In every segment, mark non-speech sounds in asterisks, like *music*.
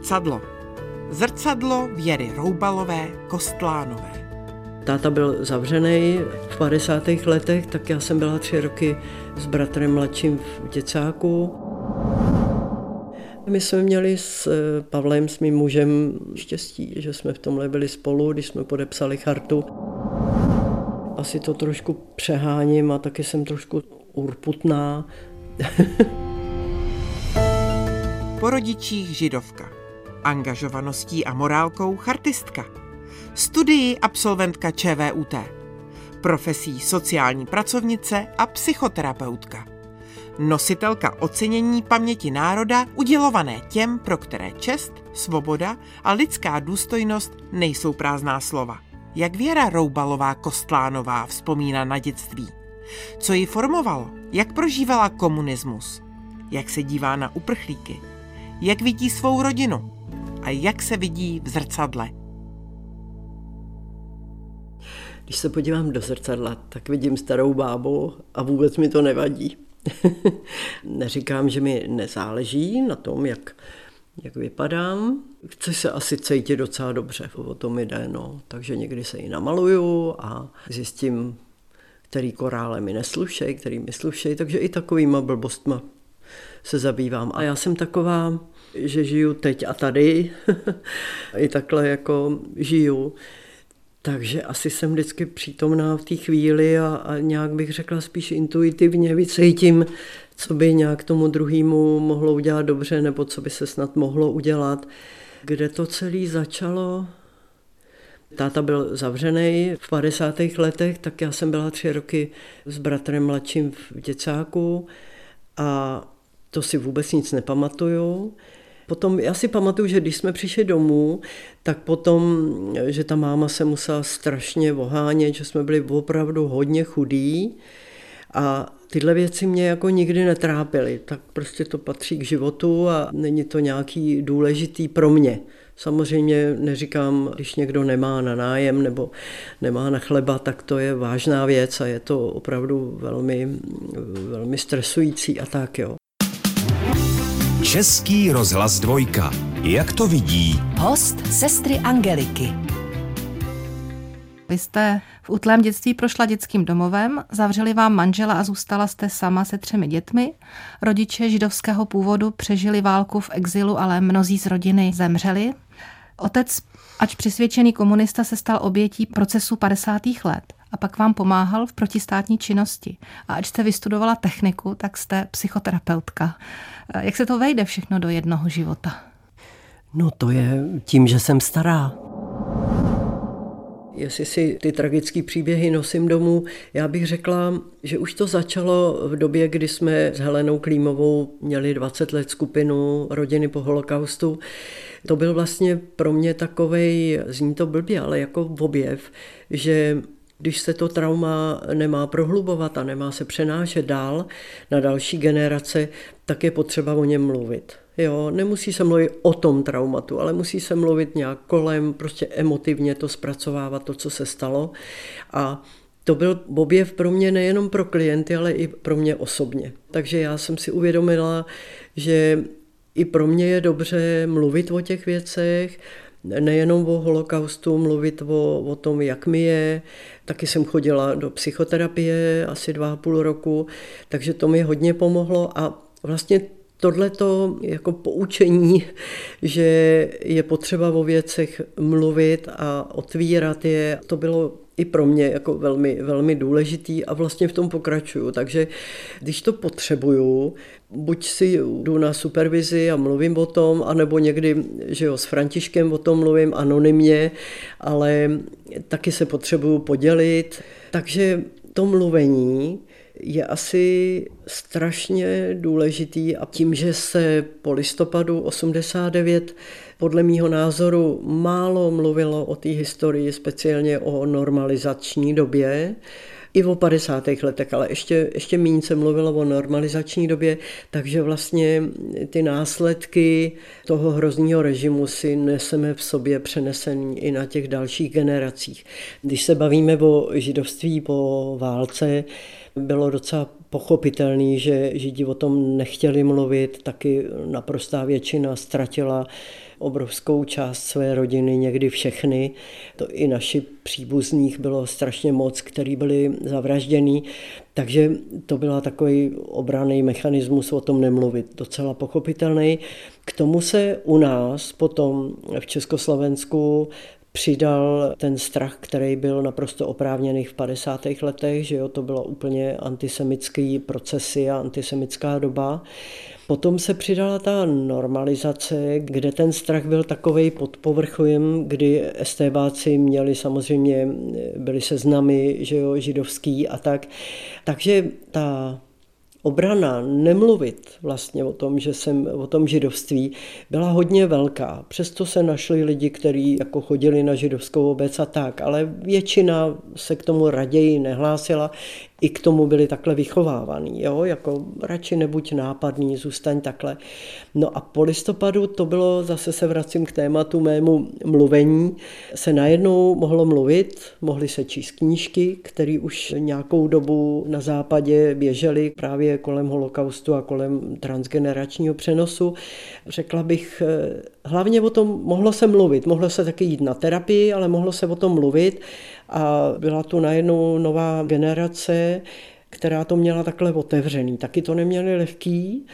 Zrcadlo. Zrcadlo Věry Roubalové Kostlánové. Táta byl zavřený v 50. letech, tak já jsem byla tři roky s bratrem mladším v děcáku. My jsme měli s eh, Pavlem, s mým mužem, štěstí, že jsme v tomhle byli spolu, když jsme podepsali chartu. Asi to trošku přeháním a taky jsem trošku urputná. *laughs* po rodičích židovka. Angažovaností a morálkou chartistka. Studii absolventka ČVUT. Profesí sociální pracovnice a psychoterapeutka. Nositelka ocenění paměti národa udělované těm, pro které čest, svoboda a lidská důstojnost nejsou prázdná slova. Jak Věra Roubalová Kostlánová vzpomíná na dětství. Co ji formovalo? Jak prožívala komunismus? Jak se dívá na uprchlíky? Jak vidí svou rodinu? A jak se vidí v zrcadle? Když se podívám do zrcadla, tak vidím starou bábu a vůbec mi to nevadí. *laughs* Neříkám, že mi nezáleží na tom, jak, jak vypadám. Chci se asi cítit docela dobře, o tom jde. No. Takže někdy se ji namaluju a zjistím, který korále mi neslušejí, který mi slušejí, takže i takovýma blbostma se zabývám. A já jsem taková, že žiju teď a tady, *laughs* i takhle jako žiju. Takže asi jsem vždycky přítomná v té chvíli a, a nějak bych řekla spíš intuitivně vycítím, co by nějak tomu druhému mohlo udělat dobře, nebo co by se snad mohlo udělat. Kde to celé začalo? Táta byl zavřený v 50. letech, tak já jsem byla tři roky s bratrem mladším v děcáku a to si vůbec nic nepamatuju. Potom já si pamatuju, že když jsme přišli domů, tak potom, že ta máma se musela strašně ohánět, že jsme byli opravdu hodně chudí a tyhle věci mě jako nikdy netrápily. Tak prostě to patří k životu a není to nějaký důležitý pro mě. Samozřejmě neříkám, když někdo nemá na nájem nebo nemá na chleba, tak to je vážná věc a je to opravdu velmi, velmi stresující a tak jo. Český rozhlas dvojka. Jak to vidí? Host sestry Angeliky. Vy jste v útlém dětství prošla dětským domovem, zavřeli vám manžela a zůstala jste sama se třemi dětmi. Rodiče židovského původu přežili válku v exilu, ale mnozí z rodiny zemřeli. Otec, ač přesvědčený komunista, se stal obětí procesu 50. let a pak vám pomáhal v protistátní činnosti. A ať jste vystudovala techniku, tak jste psychoterapeutka. Jak se to vejde všechno do jednoho života? No to je tím, že jsem stará. Jestli si ty tragické příběhy nosím domů, já bych řekla, že už to začalo v době, kdy jsme s Helenou Klímovou měli 20 let skupinu rodiny po holokaustu. To byl vlastně pro mě takovej, zní to blbě, ale jako objev, že když se to trauma nemá prohlubovat a nemá se přenášet dál na další generace, tak je potřeba o něm mluvit. Jo, nemusí se mluvit o tom traumatu, ale musí se mluvit nějak kolem, prostě emotivně to zpracovávat, to, co se stalo. A to byl objev pro mě nejenom pro klienty, ale i pro mě osobně. Takže já jsem si uvědomila, že i pro mě je dobře mluvit o těch věcech, nejenom o holokaustu, mluvit o, o tom, jak mi je. Taky jsem chodila do psychoterapie asi dva a půl roku, takže to mi hodně pomohlo a vlastně tohleto jako poučení, *laughs* že je potřeba o věcech mluvit a otvírat je, to bylo i pro mě jako velmi, velmi důležitý a vlastně v tom pokračuju. Takže když to potřebuju, buď si jdu na supervizi a mluvím o tom, anebo někdy, že jo, s Františkem o tom mluvím anonymně, ale taky se potřebuju podělit. Takže to mluvení je asi strašně důležitý a tím, že se po listopadu 89 podle mýho názoru málo mluvilo o té historii, speciálně o normalizační době, i o 50. letech, ale ještě, ještě méně se mluvilo o normalizační době, takže vlastně ty následky toho hrozného režimu si neseme v sobě přenesený i na těch dalších generacích. Když se bavíme o židovství po válce, bylo docela pochopitelný, že Židi o tom nechtěli mluvit, taky naprostá většina ztratila obrovskou část své rodiny, někdy všechny. To i naši příbuzných bylo strašně moc, který byli zavražděný. Takže to byla takový obraný mechanismus o tom nemluvit, docela pochopitelný. K tomu se u nás potom v Československu přidal ten strach, který byl naprosto oprávněný v 50. letech, že jo, to bylo úplně antisemický procesy a antisemická doba. Potom se přidala ta normalizace, kde ten strach byl takový pod povrchem, kdy estébáci měli samozřejmě, byli seznamy, že jo, židovský a tak. Takže ta obrana nemluvit vlastně o tom, že jsem o tom židovství, byla hodně velká. Přesto se našli lidi, kteří jako chodili na židovskou obec a tak, ale většina se k tomu raději nehlásila, i k tomu byli takhle vychovávaný, jo? jako radši nebuď nápadný, zůstaň takhle. No a po listopadu to bylo, zase se vracím k tématu mému mluvení, se najednou mohlo mluvit, mohly se číst knížky, které už nějakou dobu na západě běžely právě kolem holokaustu a kolem transgeneračního přenosu. Řekla bych, eh, hlavně o tom mohlo se mluvit, mohlo se taky jít na terapii, ale mohlo se o tom mluvit a byla tu najednou nová generace, která to měla takhle otevřený. Taky to neměli lehký,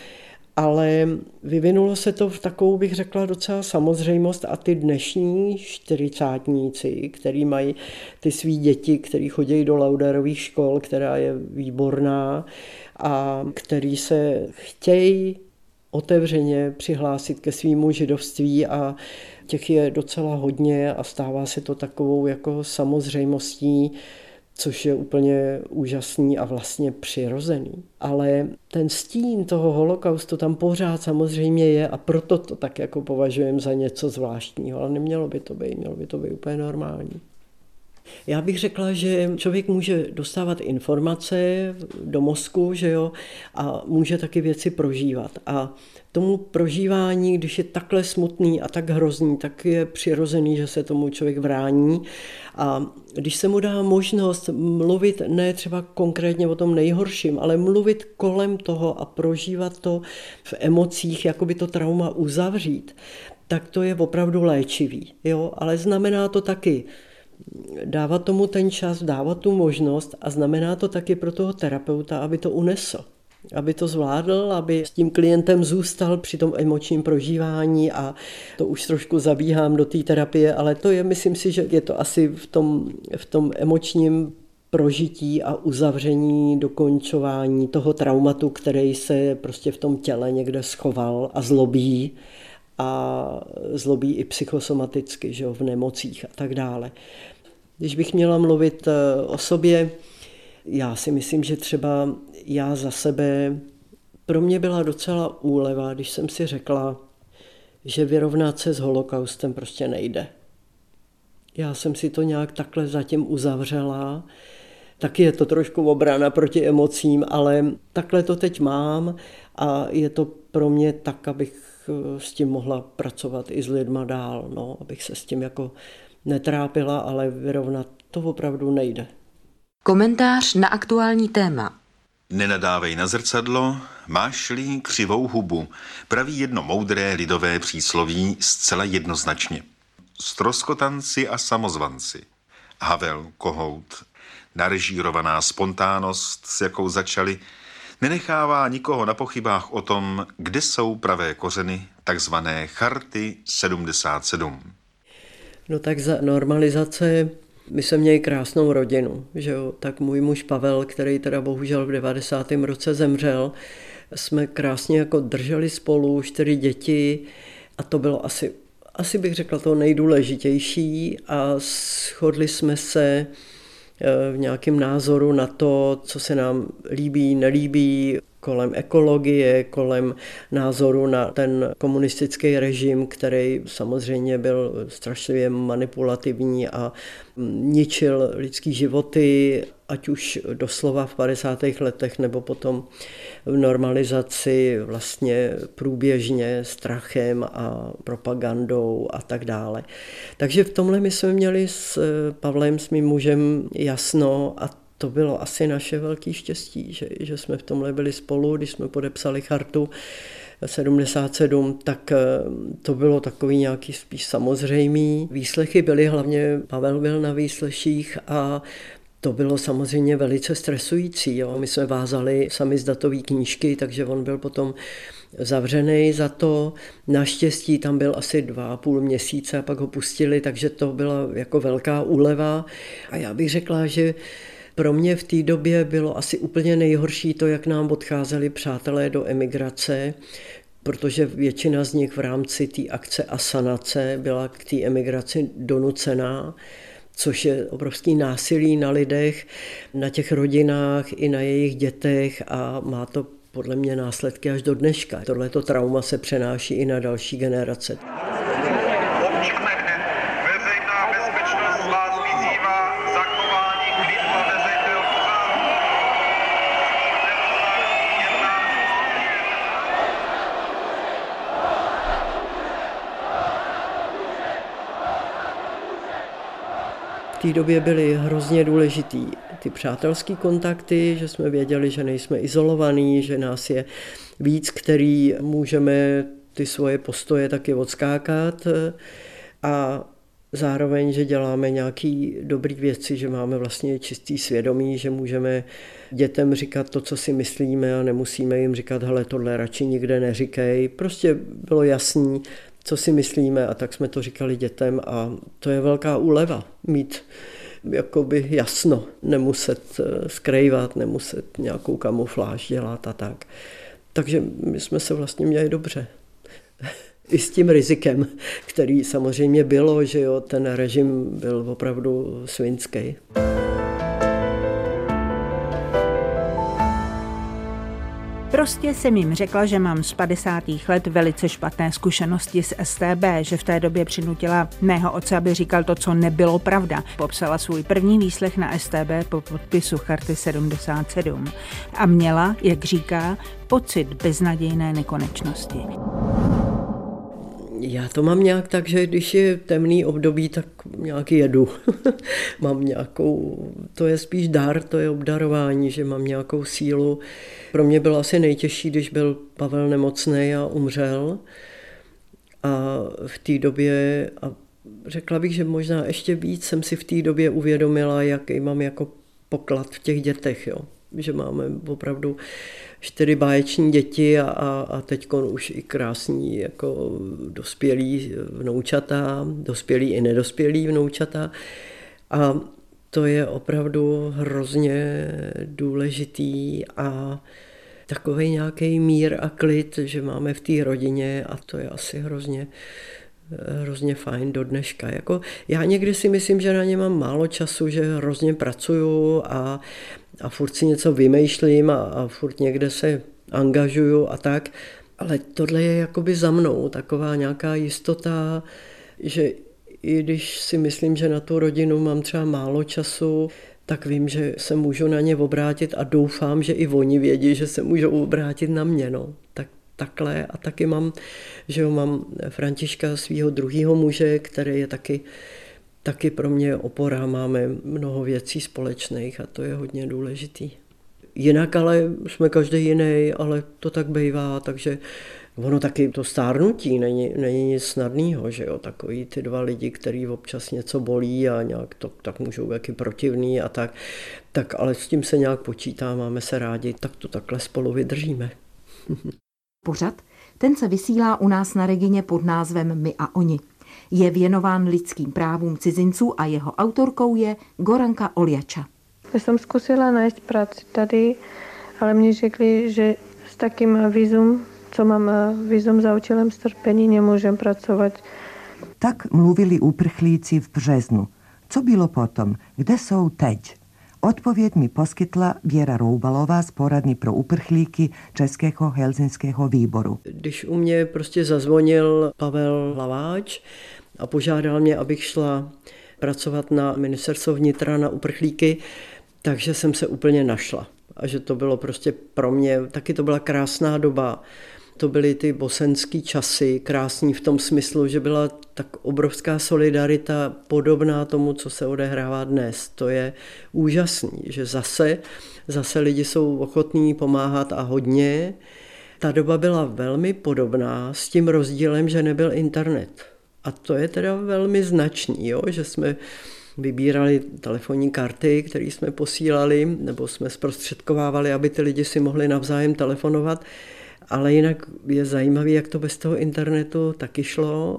ale vyvinulo se to v takovou, bych řekla, docela samozřejmost a ty dnešní čtyřicátníci, který mají ty svý děti, který chodí do Lauderových škol, která je výborná a který se chtějí otevřeně přihlásit ke svýmu židovství a těch je docela hodně a stává se to takovou jako samozřejmostí, což je úplně úžasný a vlastně přirozený. Ale ten stín toho holokaustu tam pořád samozřejmě je a proto to tak jako považujeme za něco zvláštního, ale nemělo by to být, mělo by to být úplně normální. Já bych řekla, že člověk může dostávat informace do mozku, že jo, a může taky věci prožívat. A tomu prožívání, když je takhle smutný a tak hrozný, tak je přirozený, že se tomu člověk vrání. A když se mu dá možnost mluvit ne třeba konkrétně o tom nejhorším, ale mluvit kolem toho a prožívat to v emocích, jako by to trauma uzavřít, tak to je opravdu léčivý. Jo? Ale znamená to taky dávat tomu ten čas, dávat tu možnost a znamená to taky pro toho terapeuta, aby to unesl. Aby to zvládl, aby s tím klientem zůstal při tom emočním prožívání a to už trošku zabíhám do té terapie, ale to je, myslím si, že je to asi v tom, v tom emočním prožití a uzavření, dokončování toho traumatu, který se prostě v tom těle někde schoval a zlobí a zlobí i psychosomaticky, že jo, v nemocích a tak dále. Když bych měla mluvit eh, o sobě, já si myslím, že třeba já za sebe, pro mě byla docela úleva, když jsem si řekla, že vyrovnat se s holokaustem prostě nejde. Já jsem si to nějak takhle zatím uzavřela. Taky je to trošku obrana proti emocím, ale takhle to teď mám a je to pro mě tak, abych s tím mohla pracovat i s lidma dál, no, abych se s tím jako netrápila, ale vyrovnat to opravdu nejde. Komentář na aktuální téma. Nenadávej na zrcadlo, máš-li křivou hubu, praví jedno moudré lidové přísloví zcela jednoznačně. Stroskotanci a samozvanci. Havel, Kohout, narežírovaná spontánnost, s jakou začali, nenechává nikoho na pochybách o tom, kde jsou pravé kořeny takzvané Charty 77. No tak za normalizace my jsme měli krásnou rodinu, že jo? tak můj muž Pavel, který teda bohužel v 90. roce zemřel, jsme krásně jako drželi spolu, čtyři děti a to bylo asi, asi bych řekla to nejdůležitější a shodli jsme se v nějakém názoru na to, co se nám líbí, nelíbí, kolem ekologie, kolem názoru na ten komunistický režim, který samozřejmě byl strašlivě manipulativní a ničil lidský životy, ať už doslova v 50. letech nebo potom v normalizaci vlastně průběžně strachem a propagandou a tak dále. Takže v tomhle my jsme měli s Pavlem, s mým mužem jasno a to bylo asi naše velké štěstí, že, že jsme v tomhle byli spolu, když jsme podepsali chartu 77, tak eh, to bylo takový nějaký spíš samozřejmý. Výslechy byly, hlavně Pavel byl na výsleších a to bylo samozřejmě velice stresující. Jo. My jsme vázali sami z datové knížky, takže on byl potom zavřený za to. Naštěstí tam byl asi dva a půl měsíce a pak ho pustili, takže to byla jako velká úleva. A já bych řekla, že pro mě v té době bylo asi úplně nejhorší to, jak nám odcházeli přátelé do emigrace, protože většina z nich v rámci té akce Asanace byla k té emigraci donucená což je obrovský násilí na lidech, na těch rodinách i na jejich dětech a má to podle mě následky až do dneška. Tohleto trauma se přenáší i na další generace. Té době byly hrozně důležitý ty přátelské kontakty, že jsme věděli, že nejsme izolovaní, že nás je víc, který můžeme ty svoje postoje taky odskákat a zároveň, že děláme nějaký dobrý věci, že máme vlastně čistý svědomí, že můžeme dětem říkat to, co si myslíme a nemusíme jim říkat, hele, tohle radši nikde neříkej. Prostě bylo jasný, co si myslíme a tak jsme to říkali dětem a to je velká úleva mít jakoby jasno, nemuset eh, skrývat, nemuset nějakou kamufláž dělat a tak. Takže my jsme se vlastně měli dobře. *laughs* I s tím rizikem, který samozřejmě bylo, že jo, ten režim byl opravdu svinský. Prostě jsem jim řekla, že mám z 50. let velice špatné zkušenosti s STB, že v té době přinutila mého otce, aby říkal to, co nebylo pravda. Popsala svůj první výslech na STB po podpisu Charty 77 a měla, jak říká, pocit beznadějné nekonečnosti. Já to mám nějak tak, že když je temný období, tak nějak jedu. *laughs* mám nějakou, to je spíš dar, to je obdarování, že mám nějakou sílu. Pro mě bylo asi nejtěžší, když byl Pavel nemocný a umřel. A v té době, a řekla bych, že možná ještě víc jsem si v té době uvědomila, jaký mám jako poklad v těch dětech. Jo že máme opravdu čtyři báječní děti a, a, a teď už i krásní jako dospělí vnoučata, dospělí i nedospělí vnoučata. A to je opravdu hrozně důležitý a takový nějaký mír a klid, že máme v té rodině a to je asi hrozně hrozně fajn do dneška. Jako, já někdy si myslím, že na ně mám málo času, že hrozně pracuju a, a furt si něco vymýšlím a, a furt někde se angažuju a tak, ale tohle je jakoby za mnou taková nějaká jistota, že i když si myslím, že na tu rodinu mám třeba málo času, tak vím, že se můžu na ně obrátit a doufám, že i oni vědí, že se můžou obrátit na mě. No. Tak takhle a taky mám, že jo, mám Františka, svého druhého muže, který je taky, taky pro mě opora, máme mnoho věcí společných a to je hodně důležitý. Jinak ale jsme každý jiný, ale to tak bývá, takže ono taky to stárnutí není, není nic snadného, že jo, takový ty dva lidi, který občas něco bolí a nějak to, tak můžou jaký protivný a tak, tak ale s tím se nějak počítá, máme se rádi, tak to takhle spolu vydržíme. *laughs* Pořad, ten se vysílá u nás na Regině pod názvem My a oni. Je věnován lidským právům cizinců a jeho autorkou je Goranka Oljača. Já jsem zkusila najít práci tady, ale mě řekli, že s takým vízum, co mám vízum za účelem strpení, nemůžem pracovat. Tak mluvili uprchlíci v březnu. Co bylo potom? Kde jsou teď? Odpověď mi poskytla Věra Roubalová z poradny pro uprchlíky Českého helzinského výboru. Když u mě prostě zazvonil Pavel Hlaváč a požádal mě, abych šla pracovat na ministerstvo vnitra na uprchlíky, takže jsem se úplně našla. A že to bylo prostě pro mě, taky to byla krásná doba. To byly ty bosenský časy, krásní v tom smyslu, že byla tak obrovská solidarita podobná tomu, co se odehrává dnes. To je úžasný, že zase, zase lidi jsou ochotní pomáhat a hodně Ta doba byla velmi podobná s tím rozdílem, že nebyl internet. A to je teda velmi značný, jo? že jsme vybírali telefonní karty, které jsme posílali, nebo jsme zprostředkovávali, aby ty lidi si mohli navzájem telefonovat. Ale jinak je zajímavé, jak to bez toho internetu taky šlo.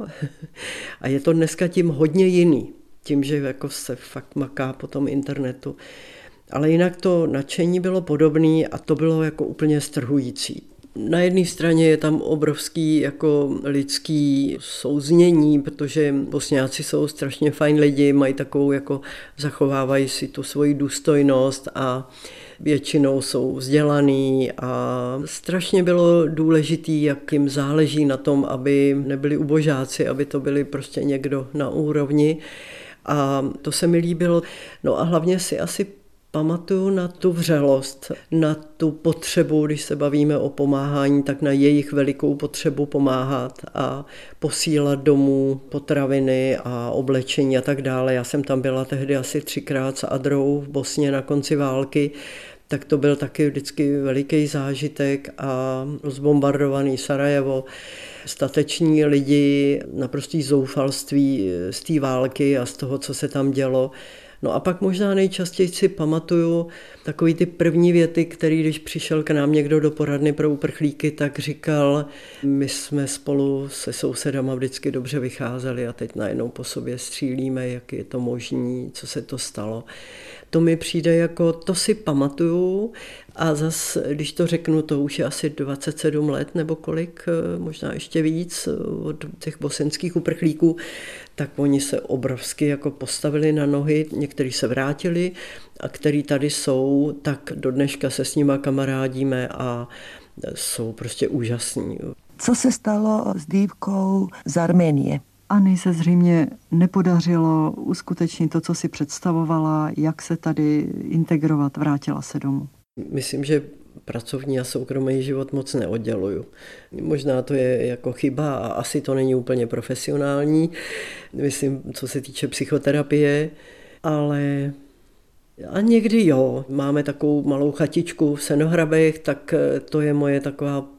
*laughs* A je to dneska tím hodně jiný. Tím, že jako se fakt maká po tom internetu. Ale jinak to nadšení bylo podobné a to bylo jako úplně strhující. Na jedné straně je tam obrovský jako lidský souznění, protože bosňáci jsou strašně fajn lidi, mají takovou jako zachovávají si tu svoji důstojnost a většinou jsou vzdělaný a strašně bylo důležitý, jak jim záleží na tom, aby nebyli ubožáci, aby to byli prostě někdo na úrovni. A to se mi líbilo. No a hlavně si asi pamatuju na tu vřelost, na tu potřebu, když se bavíme o pomáhání, tak na jejich velikou potřebu pomáhat a posílat domů potraviny a oblečení a tak dále. Já jsem tam byla tehdy asi třikrát s Adrou v Bosně na konci války, tak to byl taky vždycky veliký zážitek a zbombardovaný Sarajevo, stateční lidi, naprostý zoufalství z té války a z toho, co se tam dělo. No a pak možná nejčastěji si pamatuju takový ty první věty, který když přišel k nám někdo do poradny pro uprchlíky, tak říkal, my jsme spolu se sousedama vždycky dobře vycházeli a teď najednou po sobě střílíme, jak je to možné, co se to stalo. To mi přijde jako, to si pamatuju a zas, když to řeknu, to už je asi 27 let nebo kolik, eh, možná ještě víc eh, od těch bosenských uprchlíků, tak oni se obrovsky jako postavili na nohy, někteří se vrátili a který tady jsou, tak do dneška se s nima kamarádíme a jsou prostě úžasní. Co se stalo s dívkou z Arménie? Ani se zřejmě nepodařilo uskutečnit to, co si představovala, jak se tady integrovat, vrátila se domů. Myslím, že pracovní a soukromý život moc neodděluju. Možná to je jako chyba a asi to není úplně profesionální, myslím, co se týče psychoterapie, ale a někdy jo, máme takovou malou chatičku v Senohrabech, tak to je moje taková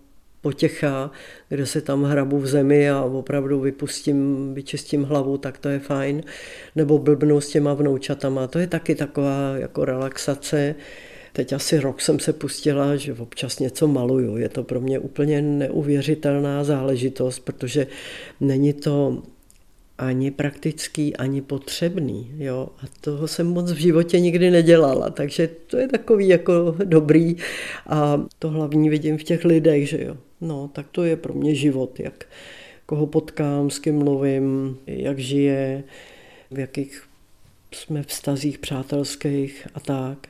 potěcha, kde se tam hrabu v zemi a opravdu vypustím, vyčistím hlavu, tak to je fajn. Nebo blbnu s těma vnoučatama, to je taky taková jako relaxace. Teď asi rok jsem se pustila, že občas něco maluju. Je to pro mě úplně neuvěřitelná záležitost, protože není to ani praktický, ani potřebný. Jo? A toho jsem moc v životě nikdy nedělala, takže to je takový jako dobrý a to hlavní vidím v těch lidech, že jo. No, tak to je pro mě život, jak koho potkám, s kým mluvím, jak žije, v jakých jsme vztazích přátelských a tak.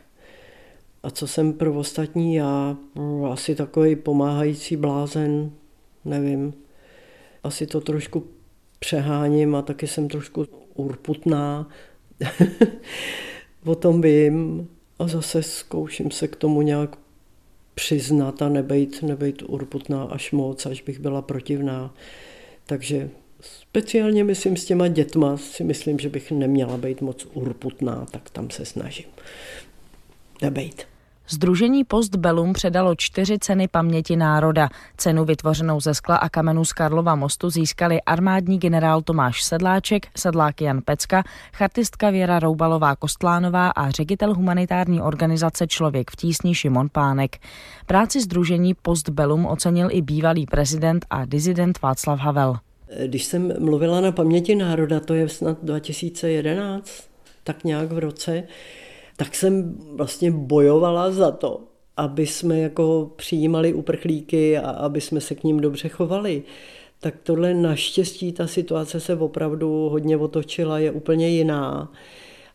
A co jsem pro ostatní já? No, asi takový pomáhající blázen, nevím. Asi to trošku přeháním a taky jsem trošku urputná. *laughs* o tom vím a zase zkouším se k tomu nějak přiznat a nebejt, nebejt urputná až moc, až bych byla protivná. Takže speciálně myslím s těma dětma si myslím, že bych neměla být moc urputná, tak tam se snažím nebejt. Združení Postbellum předalo čtyři ceny paměti národa. Cenu vytvořenou ze skla a kamenu z Karlova mostu získali armádní generál Tomáš Sedláček, sedlák Jan Pecka, chartistka Věra Roubalová Kostlánová a ředitel humanitární organizace Člověk v tísni Šimon Pánek. Práci Združení Postbellum ocenil i bývalý prezident a dizident Václav Havel. Když jsem mluvila na paměti národa, to je snad 2011, tak nějak v roce, tak jsem vlastně bojovala za to, aby jsme jako přijímali uprchlíky a aby jsme se k ním dobře chovali. Tak tohle naštěstí ta situace se opravdu hodně otočila, je úplně jiná.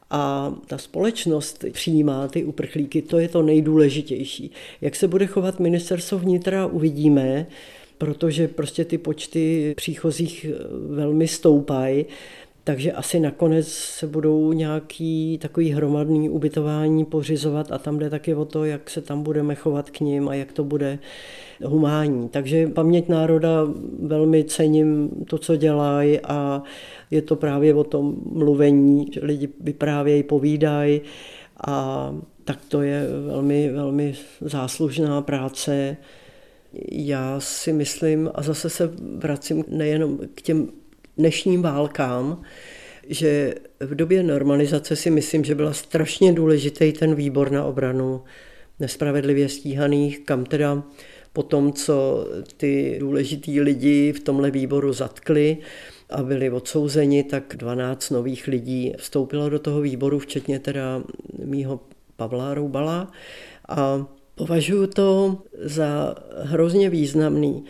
A ta společnost přijímá ty uprchlíky, to je to nejdůležitější. Jak se bude chovat ministerstvo vnitra, uvidíme, protože prostě ty počty příchozích velmi stoupají. Takže asi nakonec se budou nějaký takový hromadný ubytování pořizovat a tam jde taky o to, jak se tam budeme chovat k ním a jak to bude humánní. Takže paměť národa velmi cením to, co dělají a je to právě o tom mluvení, že lidi vyprávějí, povídají a tak to je velmi, velmi záslužná práce. Já si myslím, a zase se vracím nejenom k těm dnešním válkám, že v době normalizace si myslím, že byla strašně důležitý ten výbor na obranu nespravedlivě stíhaných, kam teda po tom, co ty důležitý lidi v tomhle výboru zatkli a byli odsouzeni, tak 12 nových lidí vstoupilo do toho výboru, včetně teda mýho Pavla Roubala a považuji to za hrozně významný.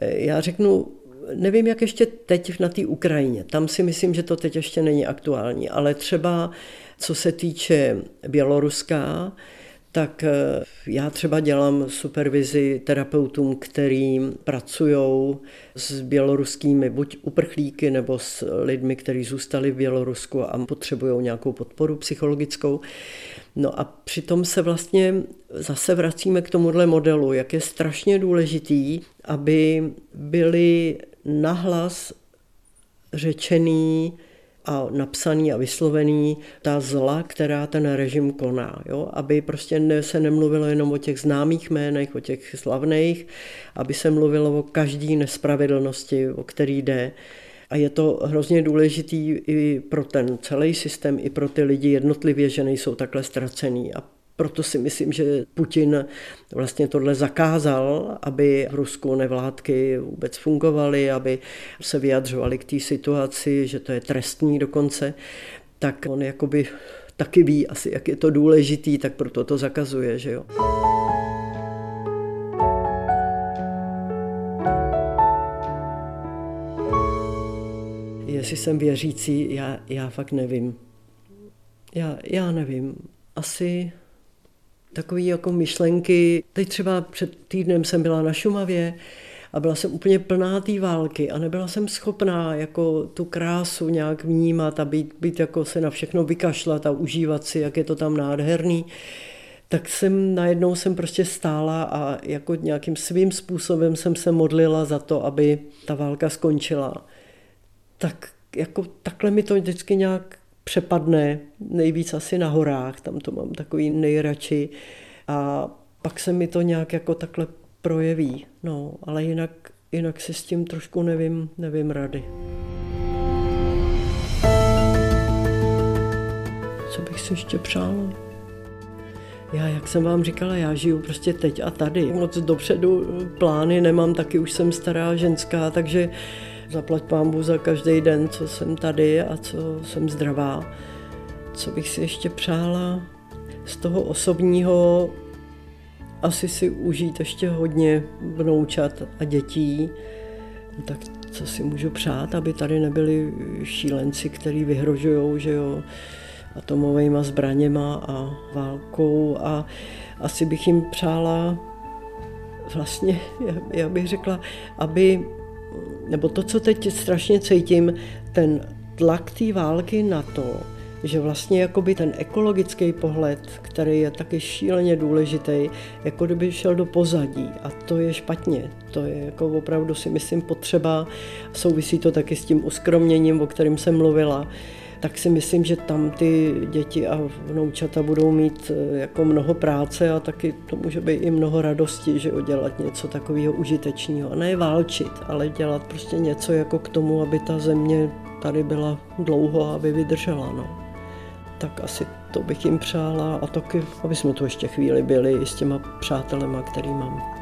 Já řeknu, nevím, jak ještě teď na té Ukrajině. Tam si myslím, že to teď ještě není aktuální, ale třeba co se týče Běloruska, tak eh, já třeba dělám supervizi terapeutům, který pracují s běloruskými buď uprchlíky nebo s lidmi, kteří zůstali v Bělorusku a potřebují nějakou podporu psychologickou. No a přitom se vlastně zase vracíme k tomuhle modelu, jak je strašně důležitý, aby byly nahlas řečený a napsaný a vyslovený ta zla, která ten režim koná. Jo? Aby prostě ne, se nemluvilo jenom o těch známých jménech, o těch slavných, aby se mluvilo o každý nespravedlnosti, o který jde. A je to hrozně důležitý i pro ten celý systém, i pro ty lidi jednotlivě, že nejsou takhle ztracený. A proto si myslím, že Putin vlastně tohle zakázal, aby v Rusku nevládky vůbec fungovaly, aby se vyjadřovali k té situaci, že to je trestní dokonce, tak on jakoby taky ví asi, jak je to důležitý, tak proto to zakazuje, že jo. Jestli jsem věřící, já, já fakt nevím. Já, já nevím. Asi takové jako myšlenky. Teď třeba před týdnem jsem byla na Šumavě a byla jsem úplně plná té války a nebyla jsem schopná jako tu krásu nějak vnímat a být, být jako se na všechno vykašlat a užívat si, jak je to tam nádherný tak jsem najednou jsem prostě stála a jako nějakým svým způsobem jsem se modlila za to, aby ta válka skončila. Tak jako takhle mi to vždycky nějak přepadne, nejvíc asi na horách, tam to mám takový nejradši. A pak se mi to nějak jako takhle projeví. No, ale jinak, jinak si s tím trošku nevím, nevím rady. Co bych si ještě přála? Já, jak jsem vám říkala, já žiju prostě teď a tady. Moc dopředu plány nemám, taky už jsem stará ženská, takže Zaplať pámbu za každý den, co jsem tady a co jsem zdravá. Co bych si ještě přála z toho osobního, asi si užít ještě hodně vnoučat a dětí. Tak co si můžu přát, aby tady nebyli šílenci, kteří vyhrožují, že jo, atomovými zbraněma a válkou a asi bych jim přála vlastně, *laughs* já bych řekla, aby nebo to, co teď strašně cítím, ten tlak té války na to, že vlastně jakoby ten ekologický pohled, který je taky šíleně důležitý, jako kdyby šel do pozadí. A to je špatně. To je jako opravdu si myslím potřeba, souvisí to taky s tím uskromněním, o kterém jsem mluvila, tak si myslím, že tam ty děti a vnoučata budou mít eh, jako mnoho práce a taky to může být i mnoho radosti, že udělat něco takového užitečného. A ne válčit, ale dělat prostě něco jako k tomu, aby ta země tady byla dlouho a aby vydržela. No. Tak asi to bych jim přála a taky, aby jsme tu ještě chvíli byli i s těma přátelema, který mám.